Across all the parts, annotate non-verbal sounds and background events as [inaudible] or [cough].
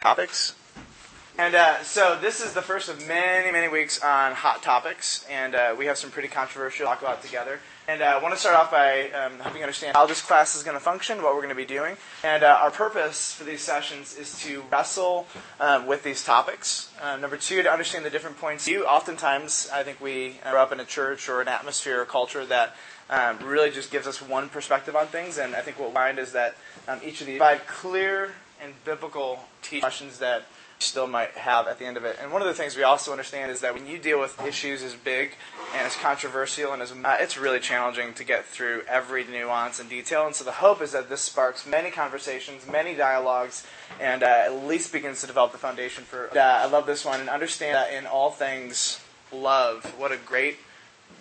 topics. And uh, so this is the first of many, many weeks on hot topics, and uh, we have some pretty controversial to talk about together. And uh, I want to start off by um, helping you understand how this class is going to function, what we're going to be doing. And uh, our purpose for these sessions is to wrestle um, with these topics. Uh, number two, to understand the different points view. Oftentimes, I think we grow up in a church or an atmosphere or culture that um, really just gives us one perspective on things. And I think what we find is that um, each of these provide clear and biblical teaching questions that still might have at the end of it. And one of the things we also understand is that when you deal with issues as big and as controversial and as uh, it's really challenging to get through every nuance and detail. And so the hope is that this sparks many conversations, many dialogues, and uh, at least begins to develop the foundation for. Uh, I love this one and understand that in all things, love. What a great,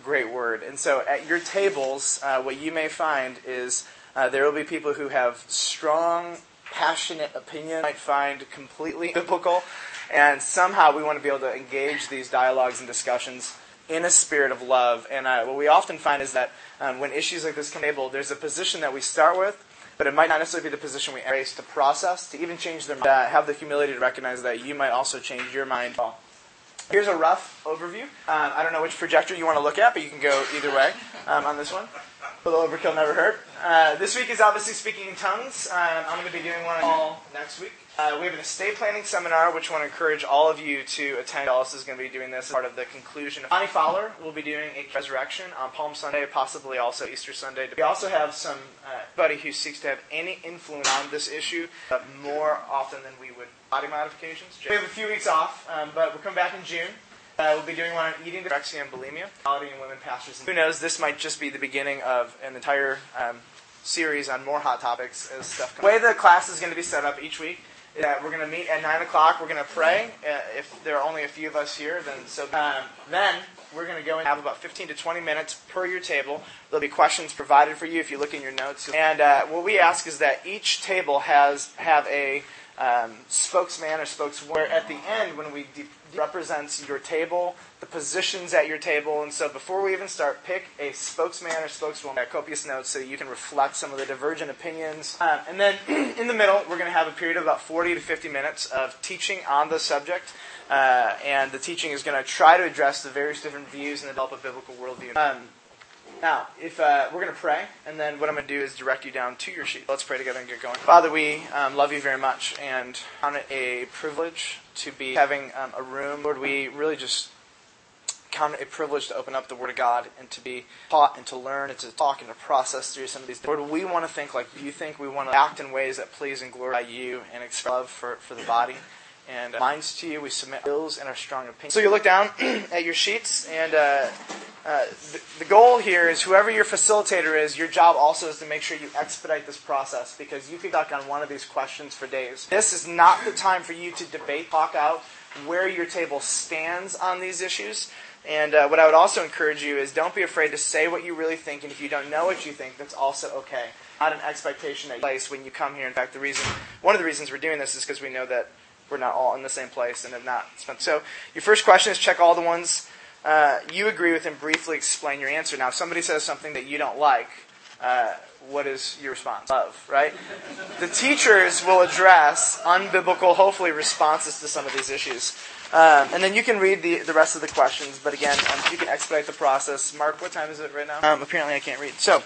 great word. And so at your tables, uh, what you may find is. Uh, there will be people who have strong passionate opinion might find completely biblical. And somehow we want to be able to engage these dialogues and discussions in a spirit of love. And uh, what we often find is that um, when issues like this come table, there's a position that we start with, but it might not necessarily be the position we embrace to process, to even change their mind. Uh, have the humility to recognize that you might also change your mind. Here's a rough overview. Um, I don't know which projector you want to look at, but you can go either way um, on this one. Little overkill never hurt. Uh, this week is obviously speaking in tongues. Um, I'm going to be doing one all next week. Uh, we have an estate planning seminar, which I want to encourage all of you to attend. Alice is going to be doing this as part of the conclusion. Bonnie Fowler will be doing a resurrection on Palm Sunday, possibly also Easter Sunday. We also have somebody uh, who seeks to have any influence on this issue, but more often than we would body modifications. We have a few weeks off, um, but we'll come back in June. Uh, we'll be doing one on eating anorexia and bulimia, in women pastors. Who knows? This might just be the beginning of an entire um, series on more hot topics as stuff. Comes. The way the class is going to be set up each week is that we're going to meet at nine o'clock. We're going to pray. Uh, if there are only a few of us here, then so um, then we're going to go and have about 15 to 20 minutes per your table. There'll be questions provided for you if you look in your notes. And uh, what we ask is that each table has have a um, spokesman or spokeswoman. At the end, when we de- represents your table, the positions at your table, and so before we even start, pick a spokesman or spokeswoman, copious notes, so you can reflect some of the divergent opinions. Um, and then [clears throat] in the middle, we're going to have a period of about 40 to 50 minutes of teaching on the subject. Uh, and the teaching is going to try to address the various different views and develop a biblical worldview. Um, now, if uh, we're going to pray, and then what I'm going to do is direct you down to your sheet. Let's pray together and get going. Father, we um, love you very much, and count it a privilege to be having um, a room. Lord, we really just count it a privilege to open up the Word of God and to be taught and to learn and to talk and to process through some of these. Lord, we want to think like you think. We want to act in ways that please and glorify you and express love for, for the body and uh, minds to you. We submit wills and our strong opinions. So you look down [clears throat] at your sheets, and uh, uh, the, the, goal here is whoever your facilitator is, your job also is to make sure you expedite this process because you could duck on one of these questions for days. This is not the time for you to debate, talk out where your table stands on these issues. And uh, what I would also encourage you is don't be afraid to say what you really think, and if you don't know what you think, that's also okay. Not an expectation that you place when you come here. In fact, the reason, one of the reasons we're doing this is because we know that we're not all in the same place and have not spent. So your first question is check all the ones uh, you agree with and briefly explain your answer. Now, if somebody says something that you don't like, uh, what is your response? Love, right? the teachers will address unbiblical, hopefully, responses to some of these issues. Um, and then you can read the, the rest of the questions, but again, um, you can expedite the process. Mark, what time is it right now? Um, apparently, I can't read. So,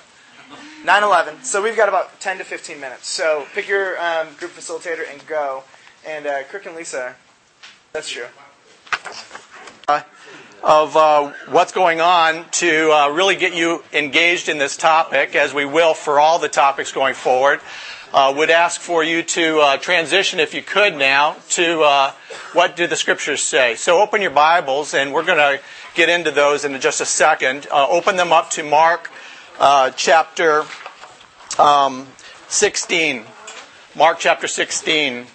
9 11. So, we've got about 10 to 15 minutes. So, pick your um, group facilitator and go. And uh, Kirk and Lisa, that's true. Uh, of uh, what's going on to uh, really get you engaged in this topic, as we will for all the topics going forward. Uh, would ask for you to uh, transition, if you could, now to uh, what do the scriptures say. So open your Bibles, and we're going to get into those in just a second. Uh, open them up to Mark chapter um, 16. Mark chapter 16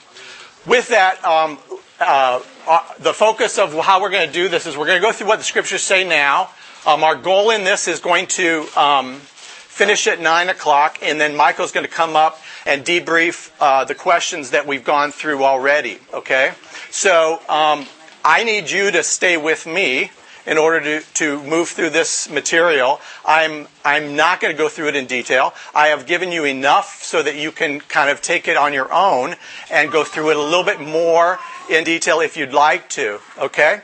with that, um, uh, uh, the focus of how we're going to do this is we're going to go through what the scriptures say now. Um, our goal in this is going to um, finish at 9 o'clock, and then Michael's going to come up and debrief uh, the questions that we've gone through already. Okay? So um, I need you to stay with me in order to, to move through this material. I'm, I'm not going to go through it in detail. I have given you enough so that you can kind of take it on your own and go through it a little bit more in detail if you'd like to. Okay?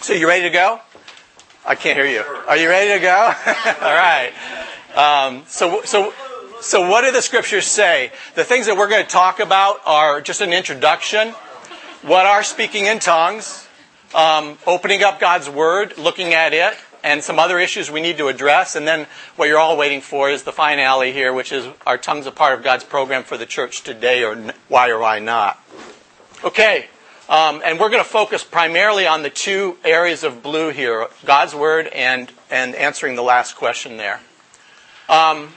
So you ready to go? I can't hear you. Are you ready to go? [laughs] All right. Um, so, so, so what do the scriptures say? The things that we're going to talk about are just an introduction. What are speaking in tongues? Um, opening up God's Word, looking at it, and some other issues we need to address. And then what you're all waiting for is the finale here, which is are tongues a part of God's program for the church today, or why or why not? Okay. Um, and we're going to focus primarily on the two areas of blue here God's Word and, and answering the last question there. Um,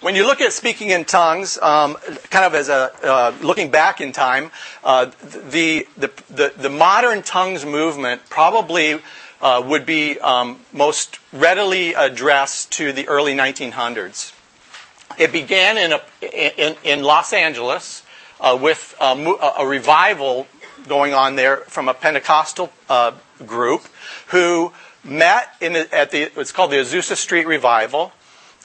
when you look at speaking in tongues, um, kind of as a uh, looking back in time, uh, the, the, the, the, modern tongues movement probably uh, would be um, most readily addressed to the early 1900s. It began in, a, in, in Los Angeles uh, with a, a revival going on there from a Pentecostal uh, group who met in, at the, it's called the Azusa Street Revival.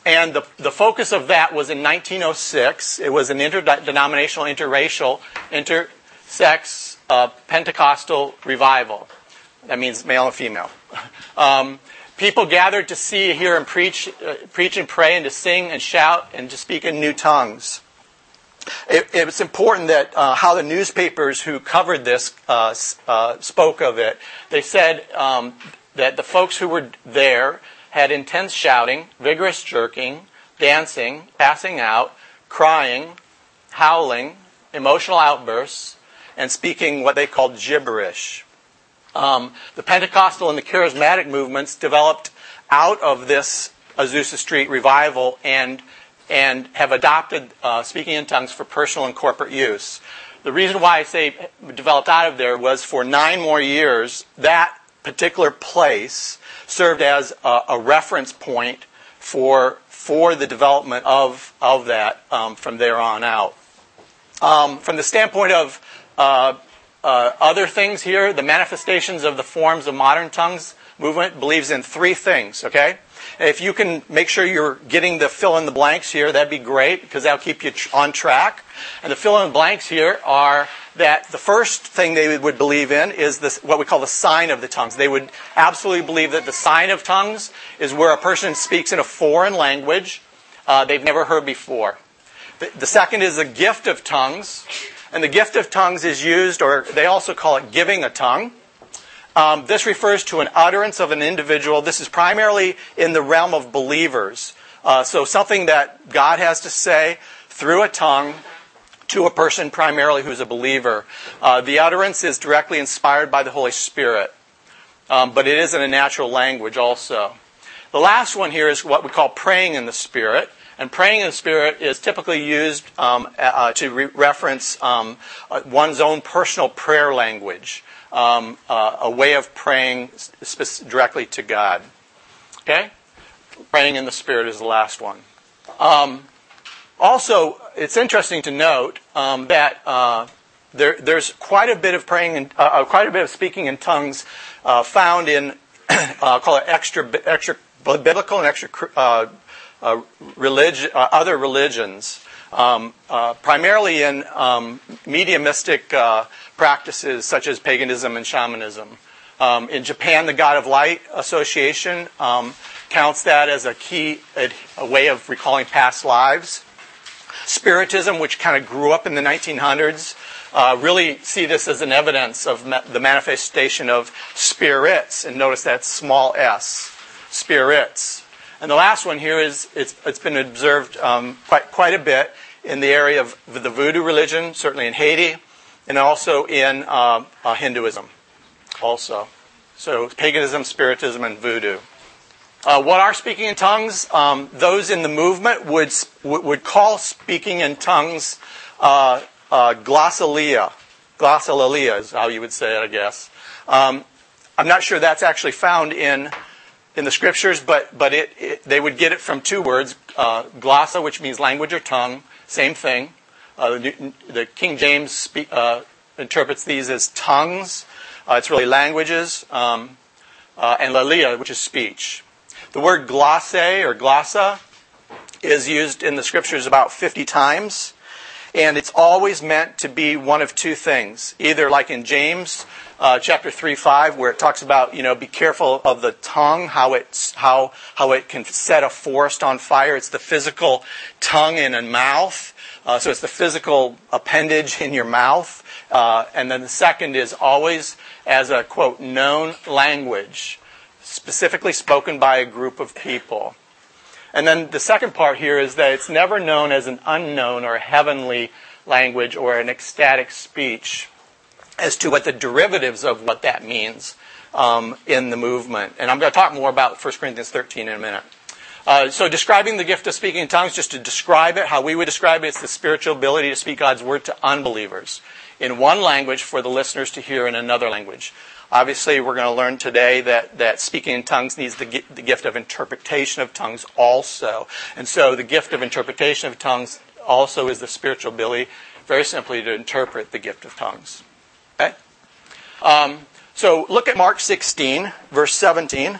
And the, the focus of that was in 1906. It was an interdenominational, interracial, intersex uh, Pentecostal revival. That means male and female. [laughs] Um, people gathered to see, hear, and preach, uh, preach and pray, and to sing and shout and to speak in new tongues it, it's important that uh, how the newspapers who covered this uh, uh, spoke of it. They said um, that the folks who were there had intense shouting, vigorous jerking, dancing, passing out, crying, howling, emotional outbursts, and speaking what they called gibberish. Um, the Pentecostal and the charismatic movements developed out of this Azusa Street revival and and have adopted uh, speaking in tongues for personal and corporate use. The reason why I say developed out of there was for nine more years, that particular place served as a, a reference point for, for the development of, of that um, from there on out. Um, from the standpoint of uh, uh, other things here, the manifestations of the forms of modern tongues movement believes in three things, okay? If you can make sure you're getting the fill in the blanks here, that'd be great because that'll keep you on track. And the fill in the blanks here are that the first thing they would believe in is this, what we call the sign of the tongues. They would absolutely believe that the sign of tongues is where a person speaks in a foreign language uh, they've never heard before. The, the second is the gift of tongues. And the gift of tongues is used, or they also call it giving a tongue. Um, this refers to an utterance of an individual. This is primarily in the realm of believers. Uh, so something that God has to say through a tongue to a person primarily who's a believer. Uh, the utterance is directly inspired by the Holy Spirit, um, but it is in a natural language also. The last one here is what we call praying in the Spirit. And praying in the Spirit is typically used um, uh, to re- reference um, uh, one's own personal prayer language um, uh, a way of praying directly to God. Okay? Praying in the Spirit is the last one. Um, also, it's interesting to note um, that uh, there, there's quite a bit of praying and uh, uh, quite a bit of speaking in tongues uh, found in [clears throat] uh, call it extra extra biblical and extra religion, other religions, um, primarily in um, mediumistic practices such as paganism and shamanism. Um, in Japan, the God of Light Association um, counts that as a key a, way of recalling past lives. Spiritism, which kind of grew up in the 1900s, uh, really see this as an evidence of ma- the manifestation of spirits, and notice that small s, spirits. And the last one here is it's, it's been observed um, quite quite a bit in the area of the voodoo religion, certainly in Haiti, and also in uh, uh, Hinduism, also. So paganism, spiritism, and voodoo. Uh, what are speaking in tongues? Um, those in the movement would would call speaking in tongues uh, uh, glossolalia. Glossolalia is how you would say it, I guess. Um, I'm not sure that's actually found in in the scriptures, but but it, it they would get it from two words: uh, glossa, which means language or tongue, same thing, uh, the, King James uh, interprets these as tongues. Uh, it's really languages. Um, uh, and lalia, which is speech. The word glosse or glossa is used in the scriptures about 50 times, and it's always meant to be one of two things. Either like in James uh, chapter 3 5, where it talks about, you know, be careful of the tongue, how, it's, how, how it can set a forest on fire. It's the physical tongue in a mouth. Uh, so it's the physical appendage in your mouth. Uh, and then the second is always as a, quote, known language, specifically spoken by a group of people. And then the second part here is that it's never known as an unknown or heavenly language or an ecstatic speech as to what the derivatives of what that means um, in the movement. And I'm going to talk more about 1 Corinthians 13 in a minute. Uh, so, describing the gift of speaking in tongues, just to describe it, how we would describe it, it's the spiritual ability to speak God's word to unbelievers in one language for the listeners to hear in another language. Obviously, we're going to learn today that, that speaking in tongues needs the, the gift of interpretation of tongues also. And so, the gift of interpretation of tongues also is the spiritual ability, very simply, to interpret the gift of tongues. Okay? Um, so look at Mark 16, verse 17.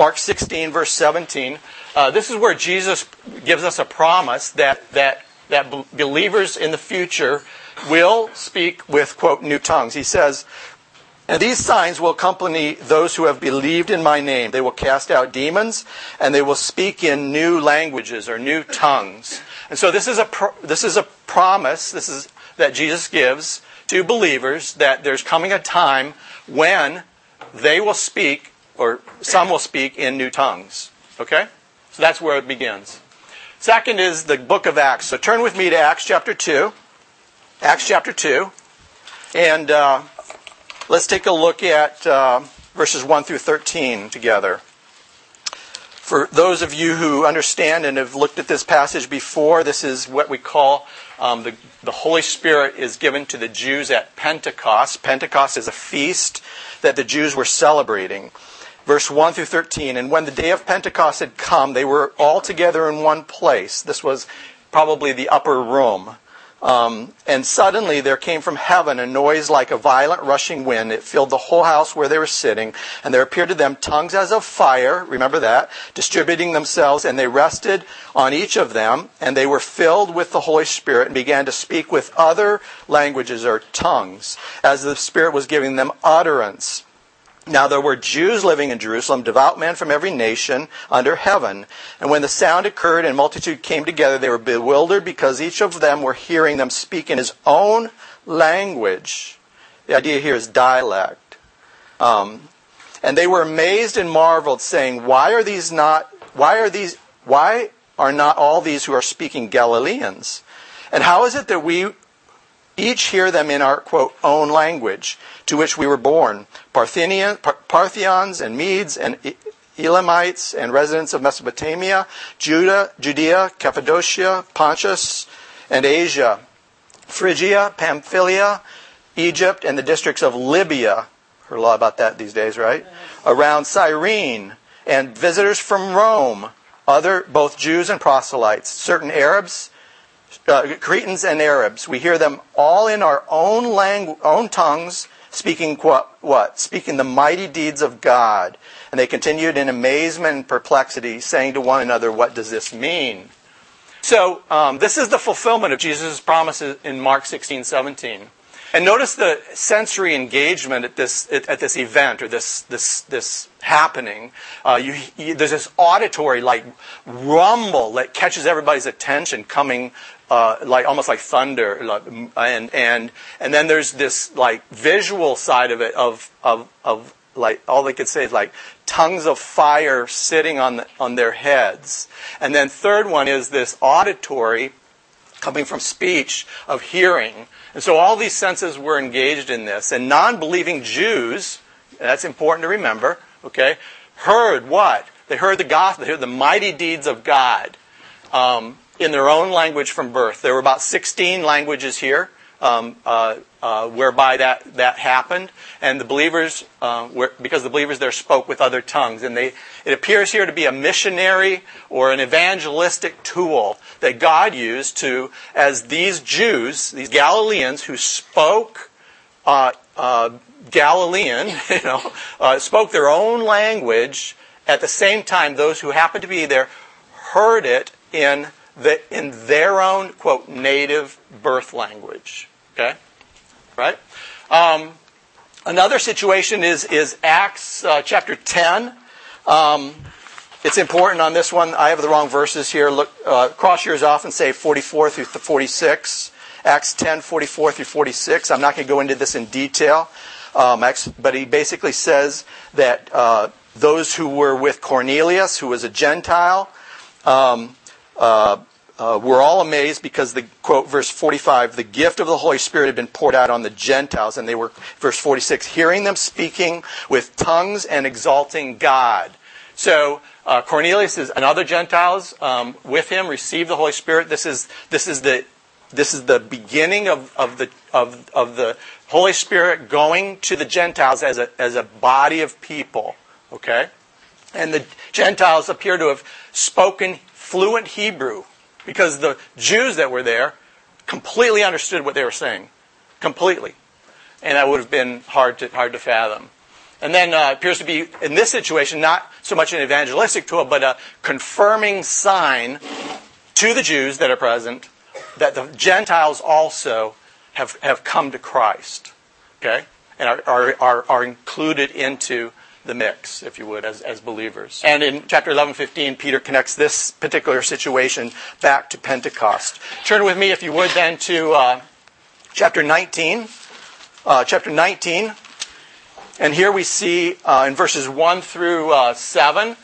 Mark 16, verse 17. Uh, this is where Jesus gives us a promise that, that, that believers in the future will speak with, quote, new tongues. He says, and these signs will accompany those who have believed in my name. They will cast out demons, and they will speak in new languages or new tongues. And so this is a this is a promise. This is that Jesus gives to believers that there's coming a time when they will speak, or some will speak in new tongues. Okay? So that's where it begins. Second is the book of Acts. So turn with me to Acts chapter 2. Acts chapter 2. And uh, let's take a look at uh, verses 1 through 13 together. For those of you who understand and have looked at this passage before, this is what we call um, the, the Holy Spirit is given to the Jews at Pentecost. Pentecost is a feast that the Jews were celebrating. Verse 1 through 13. And when the day of Pentecost had come, they were all together in one place. This was probably the upper room. Um, and suddenly there came from heaven a noise like a violent rushing wind. It filled the whole house where they were sitting. And there appeared to them tongues as of fire, remember that, distributing themselves. And they rested on each of them. And they were filled with the Holy Spirit and began to speak with other languages or tongues as the Spirit was giving them utterance. Now there were Jews living in Jerusalem, devout men from every nation under heaven. And when the sound occurred and multitude came together, they were bewildered because each of them were hearing them speak in his own language. The idea here is dialect. Um, and they were amazed and marveled, saying, Why are these not, why are these, why are not all these who are speaking Galileans? And how is it that we each hear them in our, quote, own language to which we were born. Parthians and Medes and Elamites and residents of Mesopotamia, Judah, Judea, Cappadocia, Pontus, and Asia, Phrygia, Pamphylia, Egypt, and the districts of Libya. Heard a lot about that these days, right? Around Cyrene, and visitors from Rome, other both Jews and proselytes, certain Arabs uh, Cretans and Arabs. We hear them all in our own own tongues, speaking what? What? Speaking the mighty deeds of God. And they continued in amazement and perplexity, saying to one another, "What does this mean?" So um, this is the fulfillment of Jesus' promises in Mark 16, 17. And notice the sensory engagement at this at, this event or this this this happening. Uh, you, you, there's this auditory like rumble that catches everybody's attention coming uh, like almost like thunder, like, and and and then there's this like visual side of it of of of like all they could say is like tongues of fire sitting on the, on their heads, and then third one is this auditory coming from speech of hearing, and so all these senses were engaged in this, and non-believing Jews, that's important to remember, okay, heard what they heard the gospel, they heard the mighty deeds of God. Um, in their own language from birth. There were about 16 languages here um, uh, uh, whereby that, that happened. And the believers, uh, were, because the believers there spoke with other tongues. And they, it appears here to be a missionary or an evangelistic tool that God used to, as these Jews, these Galileans who spoke uh, uh, Galilean, [laughs] you know, uh, spoke their own language. At the same time, those who happened to be there heard it in the in their own quote native birth language. Okay, right? Um, another situation is is Acts uh, chapter ten. Um, it's important on this one. I have the wrong verses here. Look, uh, cross yours off and say 44 through 46. Acts 10, 44 through 46. I'm not going to go into this in detail, um, but he basically says that uh, those who were with Cornelius, who was a Gentile, um, uh, uh, were all amazed because the quote, verse 45, the gift of the Holy Spirit had been poured out on the Gentiles, and they were, verse 46, hearing them speaking with tongues and exalting God. So uh, Cornelius is, and other Gentiles um, with him received the Holy Spirit. This is this is the this is the beginning of, of the of, of the Holy Spirit going to the Gentiles as a as a body of people. Okay, and the Gentiles appear to have spoken fluent Hebrew because the Jews that were there completely understood what they were saying, completely, and that would have been hard to hard to fathom. And then uh, appears to be, in this situation, not so much an evangelistic tool, but a confirming sign to the Jews that are present that the Gentiles also have, have come to Christ. Okay? And are, are, are, are included into the mix, if you would, as, as believers. And in chapter 11, 15, Peter connects this particular situation back to Pentecost. Turn with me, if you would, then to uh, chapter 19. Uh, chapter 19. And here we see uh, in verses 1 through uh, 7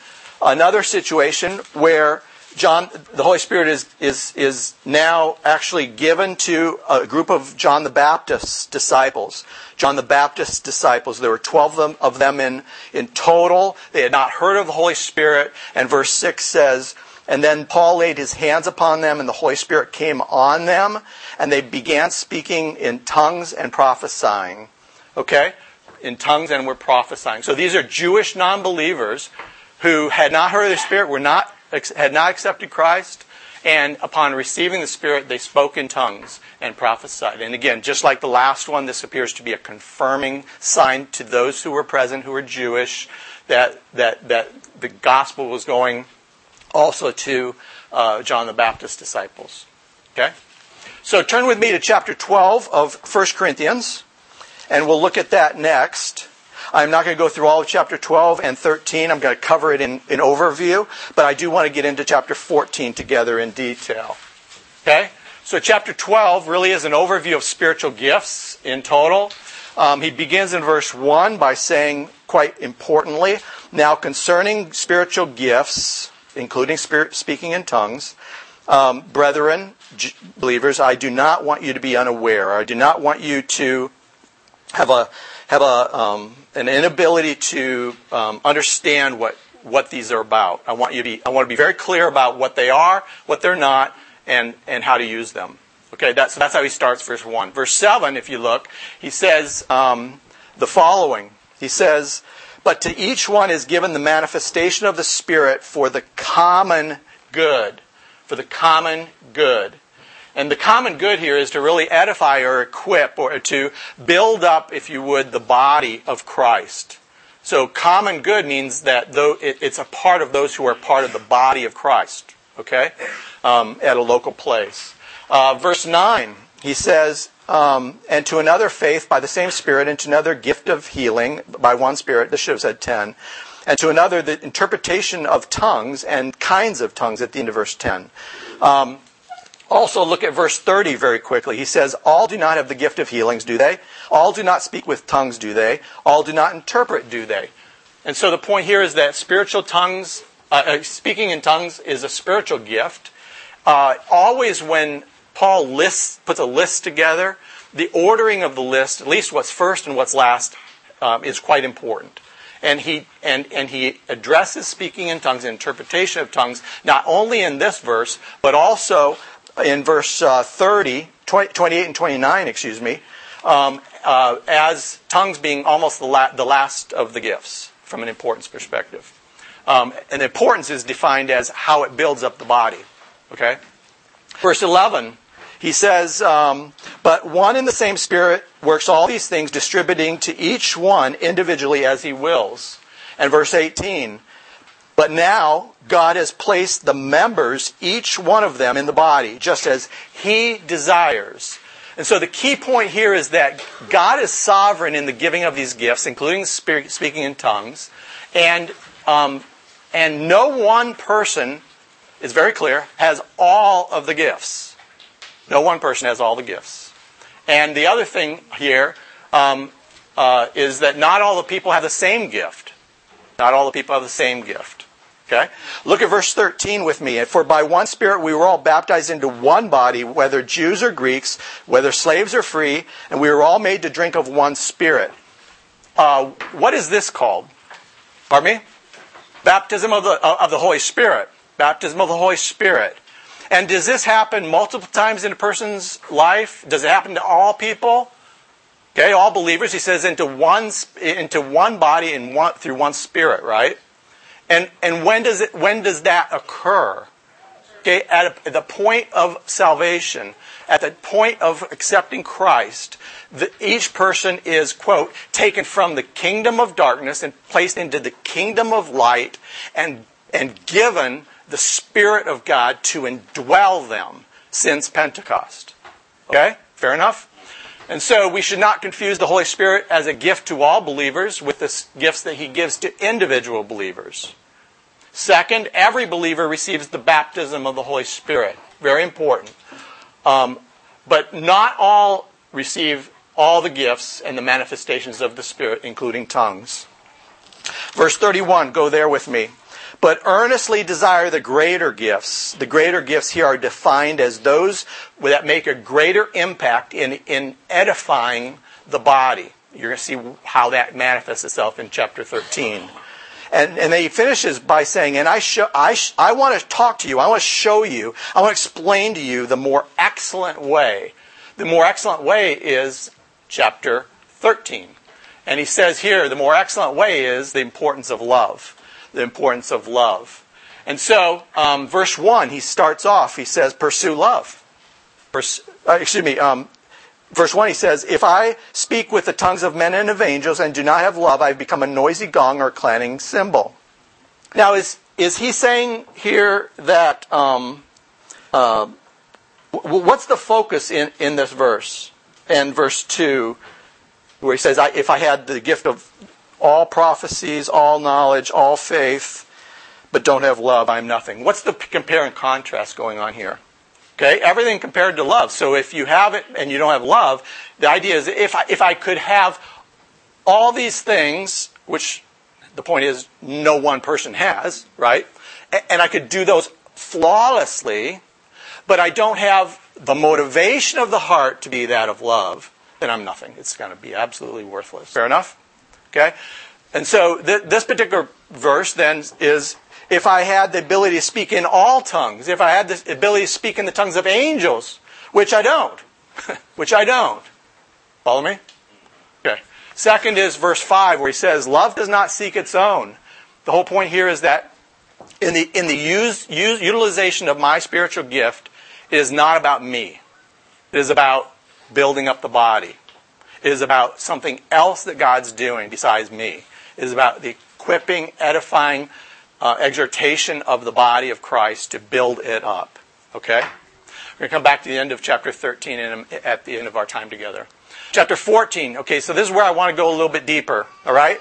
another situation where John, the Holy Spirit is, is, is now actually given to a group of John the Baptist's disciples. John the Baptist's disciples. There were 12 of them, of them in, in total. They had not heard of the Holy Spirit. And verse 6 says, and then Paul laid his hands upon them, and the Holy Spirit came on them, and they began speaking in tongues and prophesying. Okay? in tongues and were prophesying. So these are Jewish non believers who had not heard of the Spirit, were not, had not accepted Christ, and upon receiving the Spirit, they spoke in tongues and prophesied. And again, just like the last one, this appears to be a confirming sign to those who were present, who were Jewish, that, that, that the gospel was going also to uh, John the Baptist's disciples. Okay? So turn with me to chapter 12 of 1 Corinthians. And we'll look at that next. I'm not going to go through all of chapter 12 and 13. I'm going to cover it in, in overview, but I do want to get into chapter 14 together in detail. Okay? So, chapter 12 really is an overview of spiritual gifts in total. Um, he begins in verse 1 by saying, quite importantly, now concerning spiritual gifts, including spirit, speaking in tongues, um, brethren, believers, I do not want you to be unaware. I do not want you to have a have a um, an inability to um, understand what what these are about. I want you to be I want to be very clear about what they are, what they're not, and and how to use them. Okay, that's that's how he starts verse one. Verse seven, if you look, he says um, the following. He says, "But to each one is given the manifestation of the Spirit for the common good, for the common good." And the common good here is to really edify or equip or to build up, if you would, the body of Christ. So common good means that though it's a part of those who are part of the body of Christ, okay, um, at a local place. Uh, verse 9, he says, um, and to another faith by the same Spirit, and to another gift of healing by one Spirit. This should have said 10. And to another, the interpretation of tongues and kinds of tongues at the end of verse 10. Um, also, look at verse 30 very quickly. He says, All do not have the gift of healings, do they? All do not speak with tongues, do they? All do not interpret, do they? And so the point here is that spiritual tongues, uh, uh speaking in tongues, is a spiritual gift. Uh, always when Paul lists, puts a list together, the ordering of the list, at least what's first and what's last, um, is quite important. And he, and, and he addresses speaking in tongues, interpretation of tongues, not only in this verse, but also in verse uh, 30, 20, 28 and 29, excuse me, um, uh, as tongues being almost the, la- the, last of the gifts from an importance perspective. Um, and importance is defined as how it builds up the body. Okay? Verse 11, he says, um, but one and the same Spirit works all these things, distributing to each one individually as he wills. And verse 18, but now God has placed the members, each one of them, in the body, just as he desires. And so the key point here is that God is sovereign in the giving of these gifts, including speaking in tongues, and um, and no one person is very clear has all of the gifts. No one person has all the gifts. And the other thing here um, uh, is that not all the people have the same gift. Not all the people have the same gift. Okay? Look at verse 13 with me. For by one Spirit we were all baptized into one body, whether Jews or Greeks, whether slaves or free, and we were all made to drink of one Spirit. Uh, what is this called? Pardon me? Baptism of the, of the Holy Spirit. Baptism of the Holy Spirit. And does this happen multiple times in a person's life? Does it happen to all people? Okay, all believers. He says into one into one body and one through one spirit, right? And, and when, does it, when does that occur? Okay, at, the point of salvation, at the point of accepting Christ, the, each person is, quote, taken from the kingdom of darkness and placed into the kingdom of light and, and given the Spirit of God to indwell them since Pentecost. Okay? Fair enough? And so we should not confuse the Holy Spirit as a gift to all believers with the gifts that He gives to individual believers. Second, every believer receives the baptism of the Holy Spirit. Very important. Um, but not all receive all the gifts and the manifestations of the Spirit, including tongues. Verse 31, go there with me. But earnestly desire the greater gifts. The greater gifts here are defined as those that make a greater impact in, in edifying the body. You're going to see how that manifests itself in chapter 13. And, and then he finishes by saying, and I, I, sh- I want to talk to you, I want to show you, I want to explain to you the more excellent way. The more excellent way is chapter 13. And he says here, the more excellent way is the importance of love the importance of love. And so, um, verse 1, he starts off, he says, pursue love. Uh, excuse me, um, verse 1, he says, If I speak with the tongues of men and of angels and do not have love, I've become a noisy gong or clanging cymbal. Now, is, is he saying here that, um, uh, what's the focus in, in this verse? And verse 2, where he says, If I had the gift of all prophecies, all knowledge, all faith, but don't have love, I'm nothing. What's the compare and contrast going on here? Okay, everything compared to love. So if you have it and you don't have love, the idea is if I, if I could have all these things, which the point is no one person has, right? And I could do those flawlessly, but I don't have the motivation of the heart to be that of love, then I'm nothing. It's going to be absolutely worthless. Fair enough? Okay? And so th- this particular verse then is if I had the ability to speak in all tongues, if I had the ability to speak in the tongues of angels, which I don't, [laughs] which I don't. Follow me? Okay. Second is verse 5 where he says, Love does not seek its own. The whole point here is that in the, in the use, use, utilization of my spiritual gift, it is not about me. It is about building up the body. It is about something else that God's doing besides me. It is about the equipping, edifying, uh, exhortation of the body of Christ to build it up. Okay? We're going to come back to the end of chapter 13 in, at the end of our time together. Chapter 14. Okay, so this is where I want to go a little bit deeper. All right?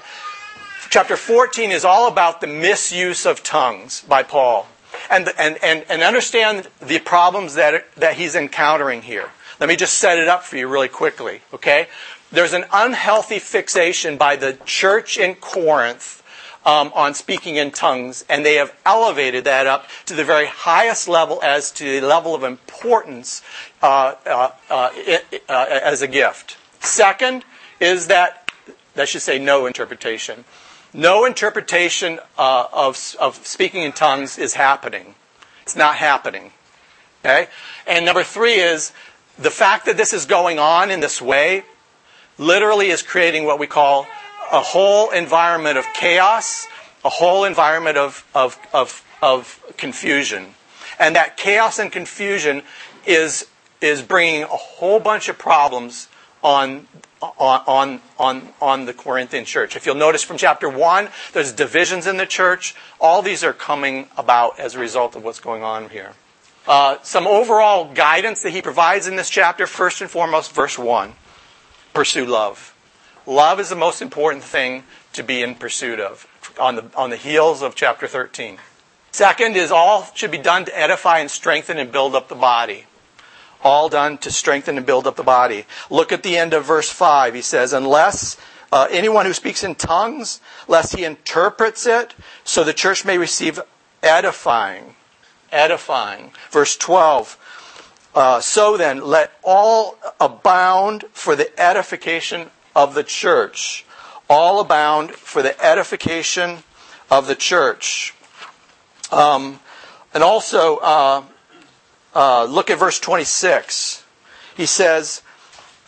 Chapter 14 is all about the misuse of tongues by Paul. And, and, and, and understand the problems that, that he's encountering here. Let me just set it up for you really quickly, okay? there's an unhealthy fixation by the church in Corinth um, on speaking in tongues, and they have elevated that up to the very highest level as to the level of importance uh, uh, uh, it, uh, as a gift. Second is that, I should say, no interpretation. No interpretation uh, of, of speaking in tongues is happening. It's not happening. Okay? And number three is the fact that this is going on in this way literally is creating what we call a whole environment of chaos, a whole environment of, of, of, of confusion. And that chaos and confusion is is bringing a whole bunch of problems on, on, on, on the Corinthian church. If you'll notice from chapter 1, there's divisions in the church. All these are coming about as a result of what's going on here. Uh, some overall guidance that he provides in this chapter, first and foremost, verse 1 pursue love. Love is the most important thing to be in pursuit of on the, on the heels of chapter 13. Second is all should be done to edify and strengthen and build up the body all done to strengthen and build up the body. Look at the end of verse 5. He says, Unless uh, anyone who speaks in tongues, lest he interprets it, so the church may receive edifying. Edifying. Verse 12. Uh, so then, let all abound for the edification of the church. All abound for the edification of the church. Um, and also, uh, uh, look at verse 26. He says,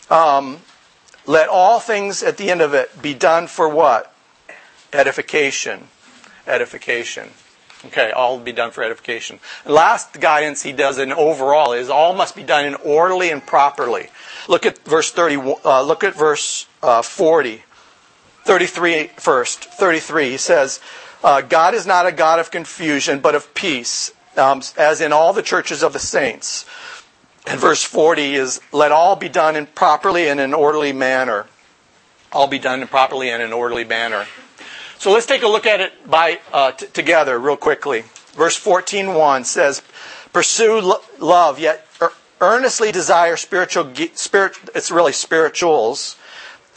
um, Let all things at the end of it be done for what? Edification. Edification. Okay, all be done for edification. Last guidance he does in overall is all must be done in orderly and properly. Look at verse 30, uh, look at verse uh, 40. 33 first. 33, he says, uh, God is not a God of confusion, but of peace, um, as in all the churches of the saints. And verse 40 is, let all be done in properly and in an orderly manner. All be done properly and in an orderly manner. So let's take a look at it by uh, t- together real quickly. Verse 14:1 says, "Pursue lo- love, yet er- earnestly desire spiritual. Spirit, it's really spirituals,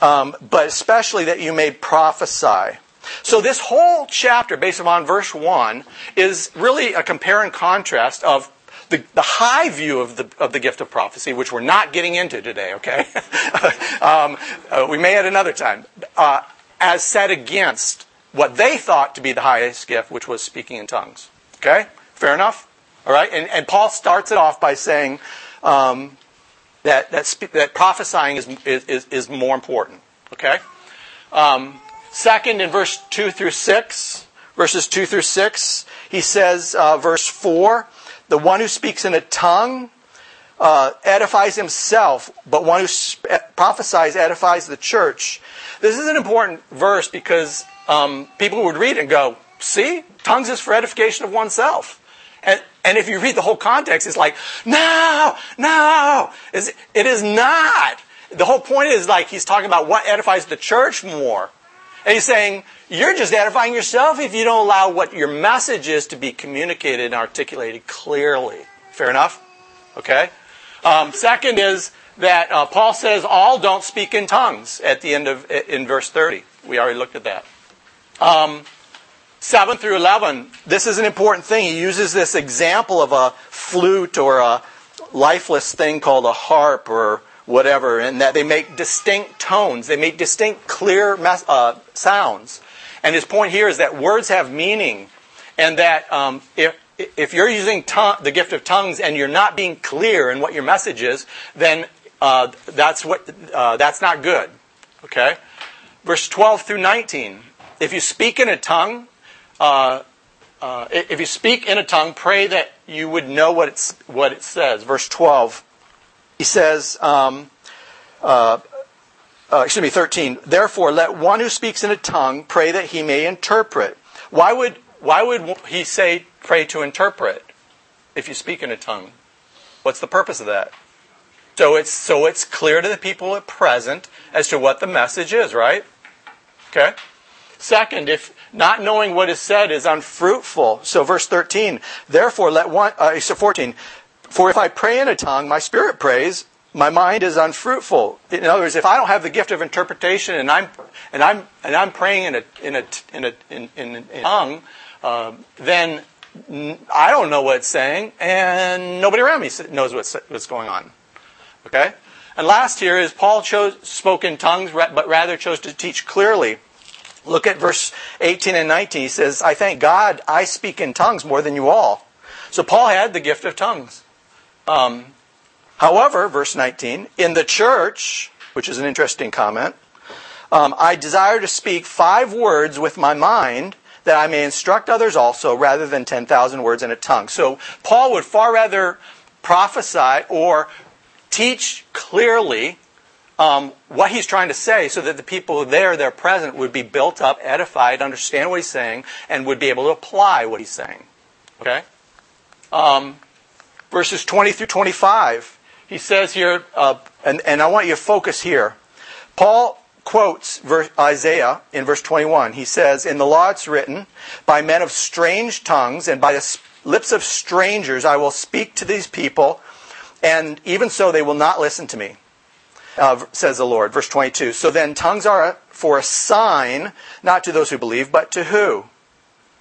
um, but especially that you may prophesy." So this whole chapter, based upon verse 1, is really a compare and contrast of the, the high view of the, of the gift of prophecy, which we're not getting into today, okay? [laughs] um, uh, we may at another time, uh, as set against what they thought to be the highest gift, which was speaking in tongues. Okay? Fair enough? All right? And, and Paul starts it off by saying um, that, that, spe- that prophesying is, is, is more important. Okay? Um, Second, in verse 2 through 6, verses 2 through 6, he says, uh, verse 4, the one who speaks in a tongue uh, edifies himself, but one who sp- prophesies edifies the church. This is an important verse because um, people would read and go, see, tongues is for edification of oneself. And, and if you read the whole context, it's like, no, no, it is not. The whole point is like he's talking about what edifies the church more. And he's saying, you're just edifying yourself if you don't allow what your message is to be communicated and articulated clearly. Fair enough? Okay? Um, second is that uh, Paul says all don't speak in tongues at the end of in verse 30. We already looked at that. Um, 7 through 11, this is an important thing. He uses this example of a flute or a lifeless thing called a harp or whatever, and that they make distinct tones. They make distinct, clear mes- uh, sounds. And his point here is that words have meaning, and that um, if if you're using the gift of tongues and you're not being clear in what your message is, then uh, that's what uh, that's not good. Okay, verse 12 through 19. If you speak in a tongue, uh, uh if you speak in a tongue, pray that you would know what it's what it says. Verse 12. He says, um, uh, uh, excuse me, 13. Therefore, let one who speaks in a tongue pray that he may interpret. Why would, why would he say pray to interpret if you speak in a tongue? What's the purpose of that? So it's, so it's clear to the people at present as to what the message is, right? Okay? Second, if not knowing what is said is unfruitful. So verse 13, therefore let one, uh, so 14, for if I pray in a tongue, my spirit prays, my mind is unfruitful. In other words, if I don't have the gift of interpretation and I'm and I'm and I'm praying in a in a in a in, in, in tongue, uh, then I don't know what it's saying, and nobody around me knows what's what's going on. Okay. And last here is Paul chose spoke in tongues, but rather chose to teach clearly. Look at verse 18 and 19. He says, "I thank God I speak in tongues more than you all." So Paul had the gift of tongues. Um, however, verse 19, in the church, which is an interesting comment, um, I desire to speak five words with my mind that I may instruct others also, rather than 10,000 words in a tongue. So Paul would far rather prophesy or teach clearly um, what he's trying to say so that the people there, are present, would be built up, edified, understand what he's saying, and would be able to apply what he's saying. Okay? Um, verses 20 through 25, he says here, uh, and, and I want you to focus here. Paul quotes verse, Isaiah in verse 21. He says, In the law it's written, By men of strange tongues and by the lips of strangers I will speak to these people, and even so they will not listen to me, uh, says the Lord. Verse 22. So then tongues are for a sign, not to those who believe, but to who?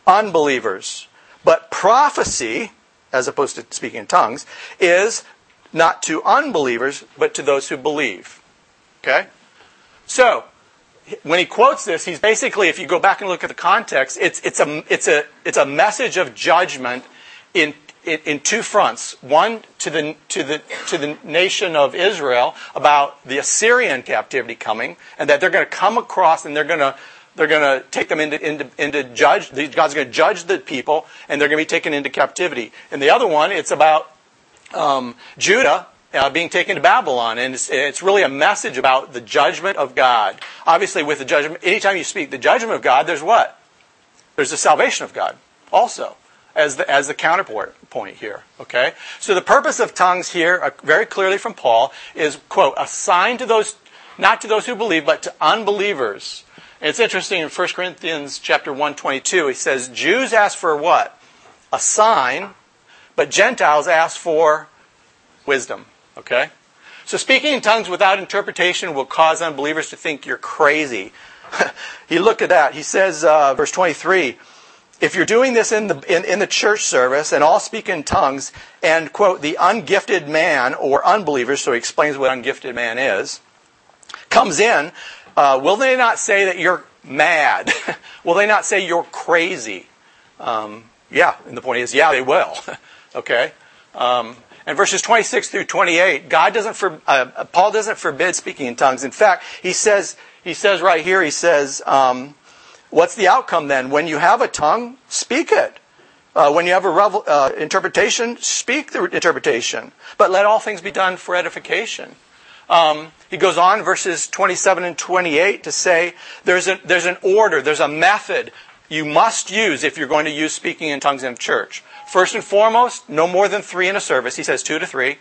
Unbelievers. But prophecy, as opposed to speaking in tongues, is not to unbelievers, but to those who believe. Okay? So, when he quotes this, he's basically, if you go back and look at the context, it's, it's, a, it's, a, it's a message of judgment in, in, two fronts. One to the, to, the, to the nation of Israel about the Assyrian captivity coming, and that they're going to come across and they're going to they're going to take them into, into, into judge. God's going to judge the people, and they're going to be taken into captivity. And the other one, it's about um, Judah uh, being taken to Babylon. And it's, it's, really a message about the judgment of God. Obviously, with the judgment, anytime you speak the judgment of God, there's what? There's the salvation of God also as the, as the counterpoint point here. Okay? So the purpose of tongues here, uh, very clearly from Paul, is, quote, a sign to those, not to those who believe, but to unbelievers. It's interesting in 1 Corinthians chapter 122, he says, Jews ask for what? A sign, but Gentiles ask for wisdom. Okay? So speaking in tongues without interpretation will cause unbelievers to think you're crazy. [laughs] he looked at that. He says, uh, verse 23, if you're doing this in the, in, in, the church service and all speak in tongues, and, quote, the ungifted man or unbelievers, so he explains what ungifted man is, comes in, uh, will they not say that you're mad? [laughs] will they not say you're crazy? Um, yeah, and the point is, yeah, they will. [laughs] okay? Um, and verses 26 through 28, God doesn't for, uh, Paul doesn't forbid speaking in tongues. In fact, he says, he says right here, he says, um, what's the outcome then? When you have a tongue, speak it. Uh, when you have a revel, uh, interpretation, speak the interpretation. But let all things be done for edification. Um, he goes on, verses 27 and 28, to say there's, a, there's an order, there's a method you must use if you're going to use speaking in tongues in church. First and foremost, no more than three in a service. He says two to three.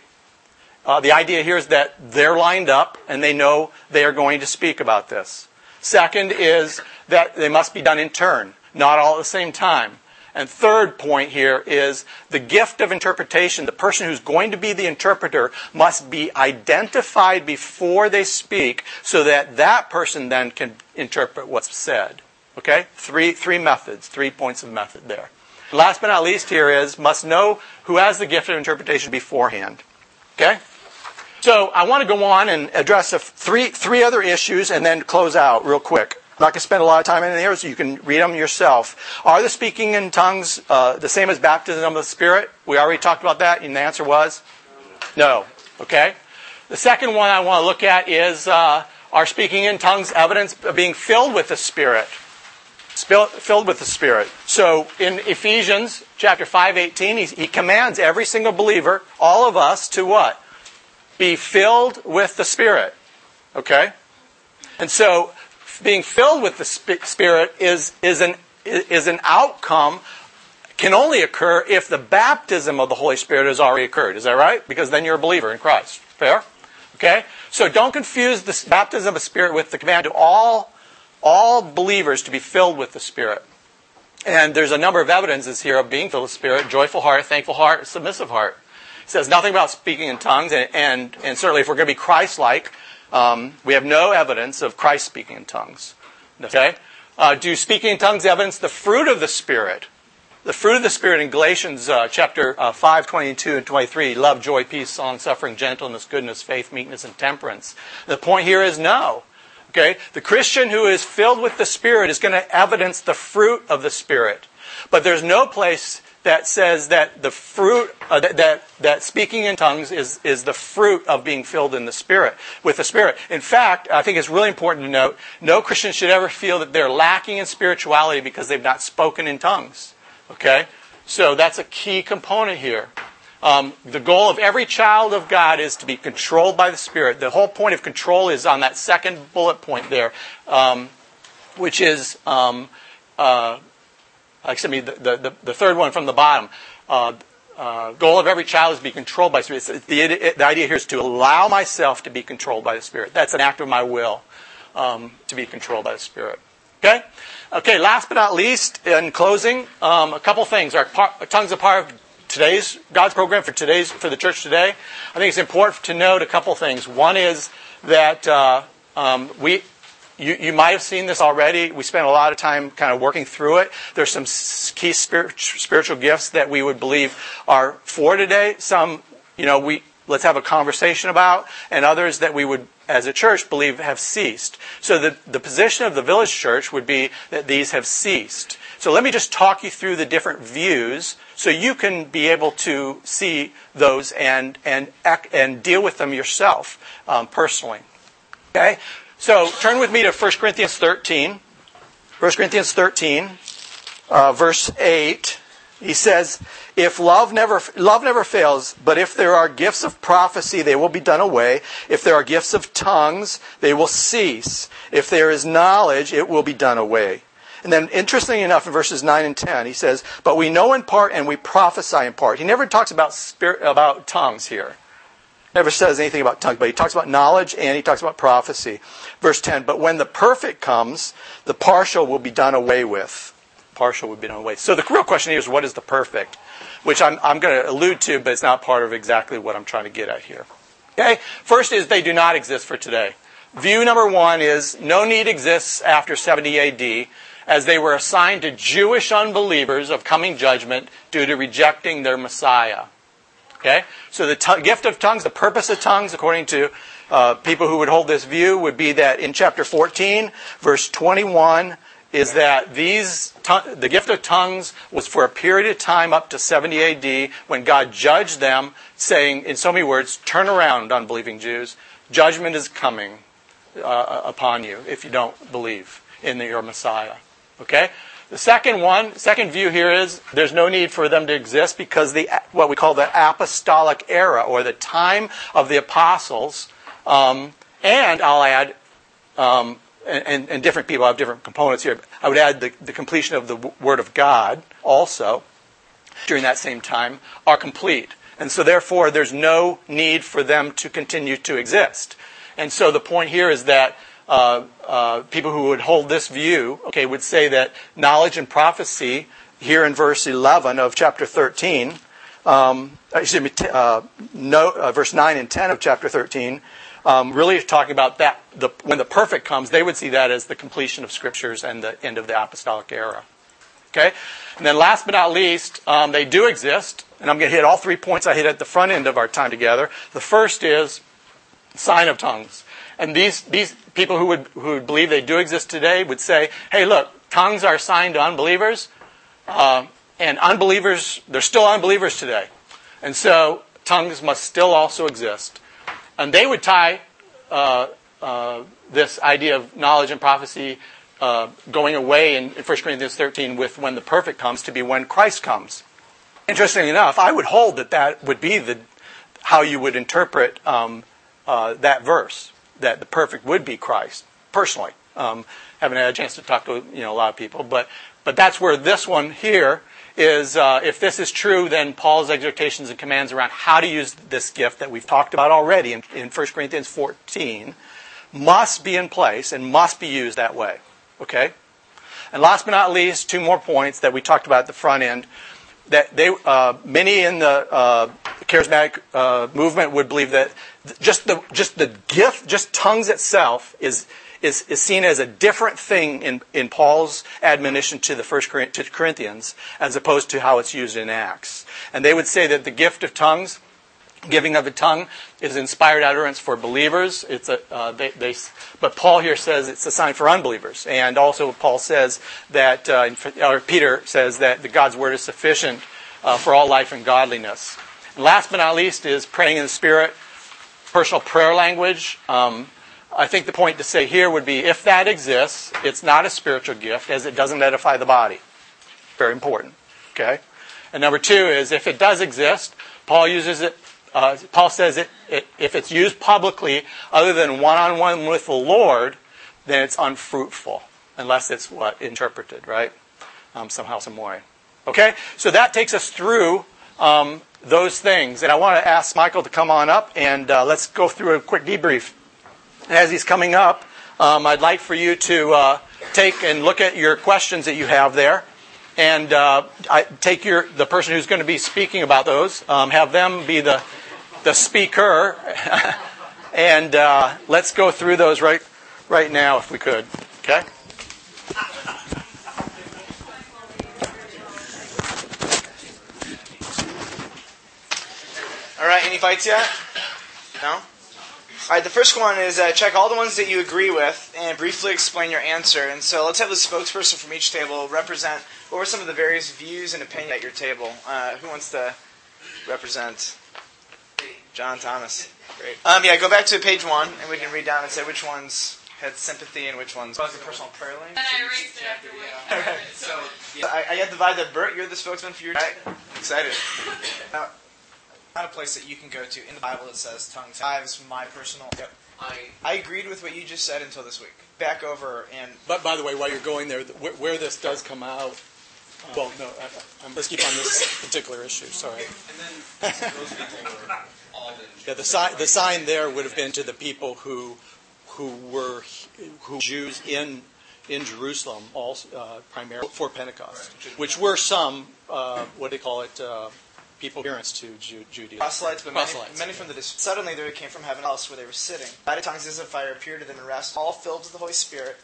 Uh, the idea here is that they're lined up and they know they are going to speak about this. Second is that they must be done in turn, not all at the same time. And third point here is the gift of interpretation. The person who's going to be the interpreter must be identified before they speak so that that person then can interpret what's said. Okay? Three, three methods, three points of method there. Last but not least here is must know who has the gift of interpretation beforehand. Okay? So I want to go on and address three, three other issues and then close out real quick. I'm not going to spend a lot of time in here, so you can read them yourself. Are the speaking in tongues uh, the same as baptism of the Spirit? We already talked about that, and the answer was no. Okay? The second one I want to look at is uh, are speaking in tongues evidence of being filled with the Spirit? filled with the Spirit. So in Ephesians chapter 5, 18, he, he commands every single believer, all of us, to what? Be filled with the Spirit. Okay? And so being filled with the Spirit is, is, an, is an outcome, can only occur if the baptism of the Holy Spirit has already occurred. Is that right? Because then you're a believer in Christ. Fair? Okay? So don't confuse the baptism of the Spirit with the command to all all believers to be filled with the Spirit. And there's a number of evidences here of being filled with the Spirit joyful heart, thankful heart, submissive heart. Says nothing about speaking in tongues, and, and, and certainly if we're going to be Christ like, um, we have no evidence of Christ speaking in tongues. Okay? Uh, do speaking in tongues evidence the fruit of the Spirit? The fruit of the Spirit in Galatians uh, chapter uh, 5, 22 and 23 love, joy, peace, long suffering, gentleness, goodness, faith, meekness, and temperance. The point here is no. Okay? The Christian who is filled with the Spirit is going to evidence the fruit of the Spirit. But there's no place that says that the fruit, uh, that, that, that, speaking in tongues is, is the fruit of being filled in the Spirit, with the Spirit. In fact, I think it's really important to note, no Christian should ever feel that they're lacking in spirituality because they've not spoken in tongues. Okay? So that's a key component here. Um, the goal of every child of God is to be controlled by the Spirit. The whole point of control is on that second bullet point there, um, which is, um, uh, excuse me, the, the, the, third one from the bottom. Uh, uh, goal of every child is to be controlled by the Spirit. The, the, idea here is to allow myself to be controlled by the Spirit. That's an act of my will um, to be controlled by the Spirit. Okay? Okay, last but not least, in closing, um, a couple things. Our par- tongues are part of today's God's program for today's for the church today. I think it's important to note a couple things. One is that uh, um, we. You, you might have seen this already. We spent a lot of time kind of working through it. There's some key spirit, spiritual gifts that we would believe are for today. Some, you know, we let's have a conversation about, and others that we would as a church, believe have ceased. So the, the position of the village church would be that these have ceased. So let me just talk you through the different views so you can be able to see those and, and, and deal with them yourself um, personally. Okay? So turn with me to 1 Corinthians 13. 1 Corinthians 13, uh, verse 8. He says, if love never, love never fails, but if there are gifts of prophecy, they will be done away. If there are gifts of tongues, they will cease. If there is knowledge, it will be done away. And then, interestingly enough, in verses 9 and 10, he says, But we know in part and we prophesy in part. He never talks about, spirit, about tongues here. Never says anything about tongues, but he talks about knowledge and he talks about prophecy. Verse 10, But when the perfect comes, the partial will be done away with partial would be done away. With. So the real question here is what is the perfect? Which I'm, I'm going to allude to, but it's not part of exactly what I'm trying to get at here. Okay? First is they do not exist for today. View number one is no need exists after 70 AD as they were assigned to Jewish unbelievers of coming judgment due to rejecting their Messiah. Okay? So the t- gift of tongues, the purpose of tongues, according to uh, people who would hold this view, would be that in chapter 14, verse 21, is that these the gift of tongues was for a period of time up to 70 AD when God judged them, saying in so many words, "Turn around, unbelieving Jews! Judgment is coming uh, upon you if you don't believe in your Messiah." Okay. The second one, second view here is there's no need for them to exist because the what we call the apostolic era or the time of the apostles, um, and I'll add um, and, and, different people have different components here. I would add the, the completion of the Word of God also during that same time are complete. And so, therefore, there's no need for them to continue to exist. And so, the point here is that uh, uh, people who would hold this view, okay, would say that knowledge and prophecy, here in verse 11 of chapter 13, um, excuse me, uh, no, uh, verse 9 and 10 of chapter 13, um, really talking about that. The, when the perfect comes, they would see that as the completion of scriptures and the end of the apostolic era. Okay, and then last but not least, um, they do exist, and I'm going to hit all three points I hit at the front end of our time together. The first is sign of tongues, and these these people who would who would believe they do exist today would say, "Hey, look, tongues are assigned to unbelievers, uh, and unbelievers they're still unbelievers today, and so tongues must still also exist." And they would tie uh, uh, this idea of knowledge and prophecy uh, going away in, in 1 Corinthians 13 with when the perfect comes to be when Christ comes. Interestingly enough, I would hold that that would be the, how you would interpret um, uh, that verse, that the perfect would be Christ, personally. Um, haven't had a chance to talk to you know, a lot of people, but, but that's where this one here is uh, if this is true, then Paul's exhortations and commands around how to use this gift that we've talked about already in, in 1 Corinthians 14 must be in place and must be used that way. Okay? And last but not least, two more points that we talked about at the front end. That they, uh, many in the uh, charismatic uh, movement would believe that just the just the gift, just tongues itself, is is, is seen as a different thing in, in Paul's admonition to the first to Corinthians as opposed to how it's used in Acts. And they would say that the gift of tongues, giving of a tongue, is inspired utterance for believers. It's a, uh, they, they, but Paul here says it's a sign for unbelievers. And also Paul says that, uh, or Peter says that the God's word is sufficient uh, for all life and godliness. And last but not least is praying in the Spirit, personal prayer language. Um, I think the point to say here would be if that exists, it's not a spiritual gift as it doesn't edify the body. Very important. Okay? And number two is if it does exist, Paul uses it. Uh, Paul says it, it if it's used publicly, other than one-on-one with the Lord, then it's unfruitful, unless it's what interpreted, right? Um, somehow, some way. Okay, so that takes us through um, those things, and I want to ask Michael to come on up and uh, let's go through a quick debrief. As he's coming up, um, I'd like for you to uh, take and look at your questions that you have there, and uh, take your the person who's going to be speaking about those, um, have them be the the speaker, [laughs] and uh, let's go through those right right now if we could. Okay. All right, any fights yet? No? All right, the first one is uh, check all the ones that you agree with and briefly explain your answer. And so let's have the spokesperson from each table represent what were some of the various views and opinions at your table. Uh, who wants to represent? John Thomas. Great. Um, yeah, go back to page one and we can read down and say which ones had sympathy and which ones was a personal prayer link. And I erased it afterwards. [laughs] Alright, so yeah, I, I got that Bert, you're the spokesman for your. Right? I'm excited. Now, [laughs] not a place that you can go to in the Bible that says tongues. Five's my personal. Yep. I I agreed with what you just said until this week. Back over and But by the way, while you're going there, th- where, where this does come out, uh, well, no, I, I'm, let's keep on this particular issue. Sorry. and then those people were all. [laughs] Yeah, the sign the sign there would have been to the people who who were who Jews in in Jerusalem, all uh, primarily for Pentecost, which were some uh, what do they call it? Uh, people adherents to Ju- Judaism. proselytes, but many, Proselytes, many yeah. from the dis- suddenly there came from heaven else where they were sitting. Lighted tongues as of fire appeared to them and rest. All filled with the Holy Spirit,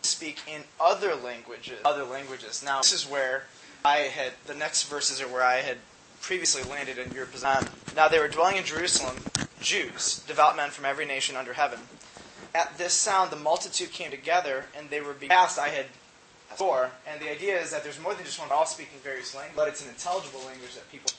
speak in other languages. Other languages. Now this is where I had the next verses are where I had previously landed in your position. Um, now they were dwelling in Jerusalem, Jews, devout men from every nation under heaven. At this sound, the multitude came together, and they were being asked. I had before, and the idea is that there's more than just one all speaking various languages, but it's an intelligible language that people.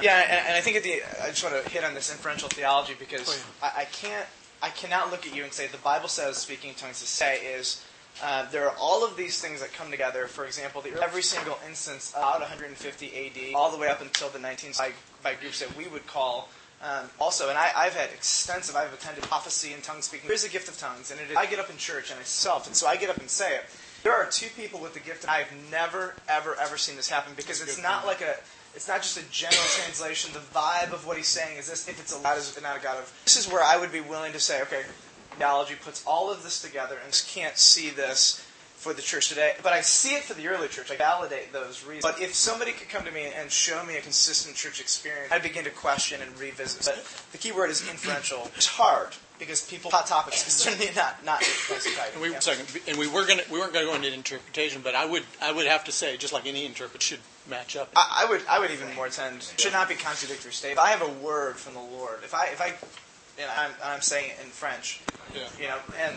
Yeah, and, and I think at the I just want to hit on this inferential theology because I, I can't I cannot look at you and say the Bible says speaking in tongues to say is uh, there are all of these things that come together. For example, the, every single instance about 150 AD, all the way up until the 19th by, by groups that we would call um, also, and I, I've had extensive, I've attended prophecy and tongue speaking. There's a gift of tongues, and it is, I get up in church and I self, and so I get up and say it. There are two people with the gift. Of, I've never, ever, ever seen this happen because it's not like a, it's not just a general translation. The vibe of what he's saying is this: if it's a God, is it not a God of? This is where I would be willing to say, okay, theology puts all of this together, and can't see this for the church today. But I see it for the early church. I validate those reasons. But if somebody could come to me and show me a consistent church experience, I'd begin to question and revisit. But the key word is inferential. It's hard because people hot topics because they're not not And we, yeah. second, and we were gonna we weren't to go into interpretation, but I would I would have to say, just like any interpret should match up. I, I would I would even more tend should not be contradictory statement. If I have a word from the Lord, if I if I you know, I'm, and I'm saying it in French, Yeah. you know, and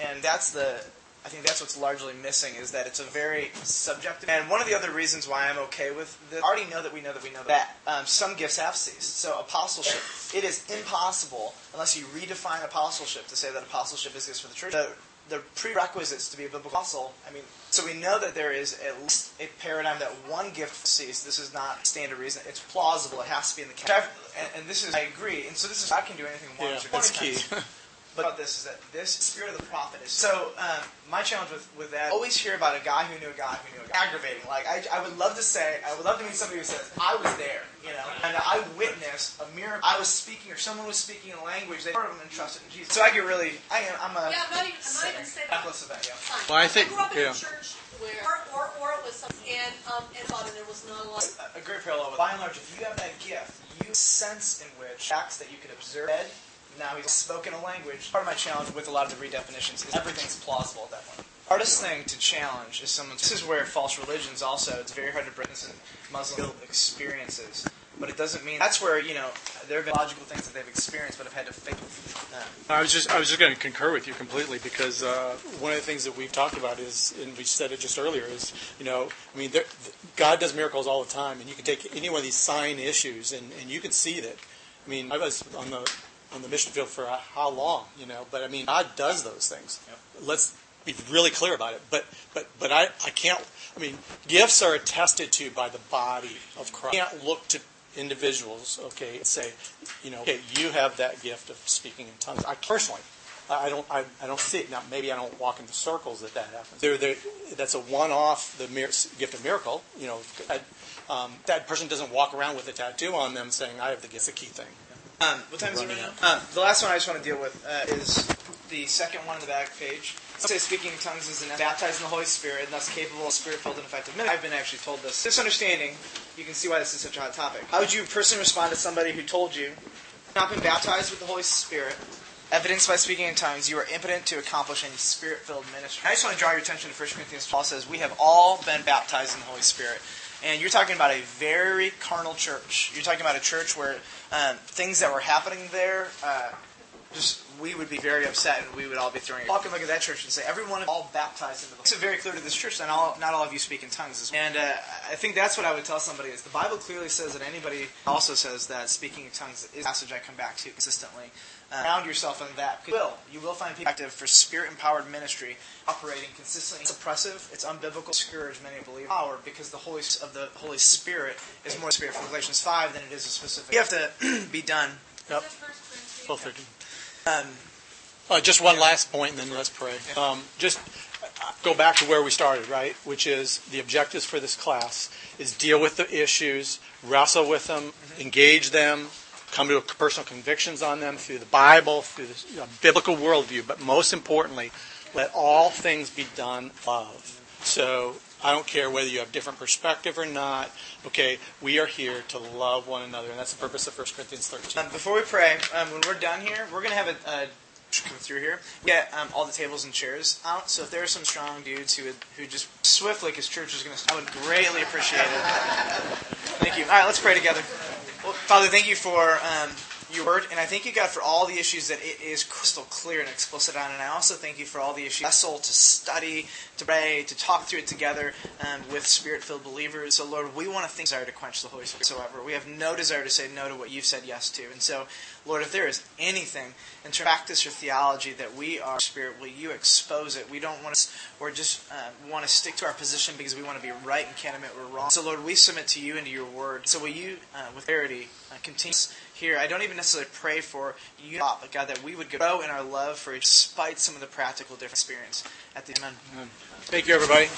and that's the I think that's what's largely missing is that it's a very subjective. And one of the other reasons why I'm okay with this, I already know that we know that we know that um, some gifts have ceased. So apostleship, it is impossible unless you redefine apostleship to say that apostleship is gifts for the church. The, the prerequisites to be a biblical apostle. I mean, so we know that there is at least a paradigm that one gift sees. This is not standard reason. It's plausible. It has to be in the canon. And, and this is, I agree. And so this is, I can do anything he Yeah, that's key. [laughs] But about this is that this spirit of the prophet is so. Um, my challenge with, with that, always hear about a guy who knew a guy who knew a guy. Aggravating. Like I, I would love to say, I would love to meet somebody who says, "I was there," you know, and I witnessed a miracle. I was speaking, or someone was speaking a language they heard them and trusted in Jesus. So I get really, I am, I'm a Yeah, I'm not even, I'm not even saying that. reckless event. Yeah. Well, I think- grew up in yeah. a church where, or, or, or it was some, and, um, and thought and there was not a lot. a great parallel. With, by and large, if you have that gift, you sense in which acts that you could observe. Ed, now he's spoken a language. Part of my challenge with a lot of the redefinitions is everything's plausible at that point. Hardest thing to challenge is someone. This is where false religions also. It's very hard to bring this in Muslim experiences, but it doesn't mean that's where you know there have been logical things that they've experienced but have had to fake. Uh, I was just I was just going to concur with you completely because uh, one of the things that we've talked about is, and we said it just earlier, is you know I mean there, God does miracles all the time, and you can take any one of these sign issues and, and you can see that. I mean I was on the on the mission field for how long, you know, but I mean God does those things. Let's be really clear about it. But but but I, I can't. I mean, gifts are attested to by the body of Christ. I can't look to individuals, okay, and say, you know, okay, you have that gift of speaking in tongues. I personally, I don't, I, I don't see it now. Maybe I don't walk in the circles that that happens. They're, they're, that's a one-off, the mir- gift of miracle. You know, um, that person doesn't walk around with a tattoo on them saying, "I have the gift." It's a key thing. Um, what time is it right now? Um, the last one I just want to deal with uh, is the second one on the back page. It says speaking in tongues is an baptized in the Holy Spirit and thus capable of spirit-filled and effective ministry. I've been actually told this. This understanding, you can see why this is such a hot topic. How would you personally respond to somebody who told you, not been baptized with the Holy Spirit, evidenced by speaking in tongues, you are impotent to accomplish any spirit-filled ministry? I just want to draw your attention to 1 Corinthians 12. says, we have all been baptized in the Holy Spirit. And you're talking about a very carnal church. You're talking about a church where um, things that were happening there, uh, just we would be very upset and we would all be throwing. Walk and look at that church and say everyone all baptized into the. It's very clear to this church that all, not all of you speak in tongues. And uh, I think that's what I would tell somebody is the Bible clearly says that anybody also says that speaking in tongues is a passage I come back to consistently. Uh, ground yourself in that. You will. You will find people active for spirit-empowered ministry operating consistently. It's oppressive. It's unbiblical. Discourage many believe power because the Holy of the Holy Spirit is more spirit from Galatians five than it is a specific. You have to [clears throat] be done. Yep. Twelve thirteen. Um, Uh, just one last point, and then let's pray. Um, just go back to where we started, right? Which is the objectives for this class is deal with the issues, wrestle with them, engage them, come to personal convictions on them through the Bible, through the you know, biblical worldview, but most importantly, let all things be done of. So I don't care whether you have different perspective or not. Okay, we are here to love one another, and that's the purpose of 1 Corinthians 13. Um, before we pray, um, when we're done here, we're going to have a, a come through here. Get um, all the tables and chairs out. So if there are some strong dudes who would, who just swift like his church is going to, I would greatly appreciate it. Thank you. All right, let's pray together. Well, Father, thank you for um, your heard, and I thank you, God, for all the issues that it is crystal clear and explicit on. And I also thank you for all the issues vessel to study, to pray, to talk through it together um, with spirit-filled believers. So, Lord, we want to think desire to quench the Holy Spirit whatsoever. We have no desire to say no to what you've said yes to. And so, Lord, if there is anything in practice or theology that we are spirit, will you expose it? We don't want to, or just uh, want to stick to our position because we want to be right and can't admit we're wrong. So, Lord, we submit to you and to your word. So, will you, uh, with clarity, uh, continue here? I don't even necessarily pray for you, but God, that we would grow in our love for, despite some of the practical different experience. At the amen. Thank you, everybody.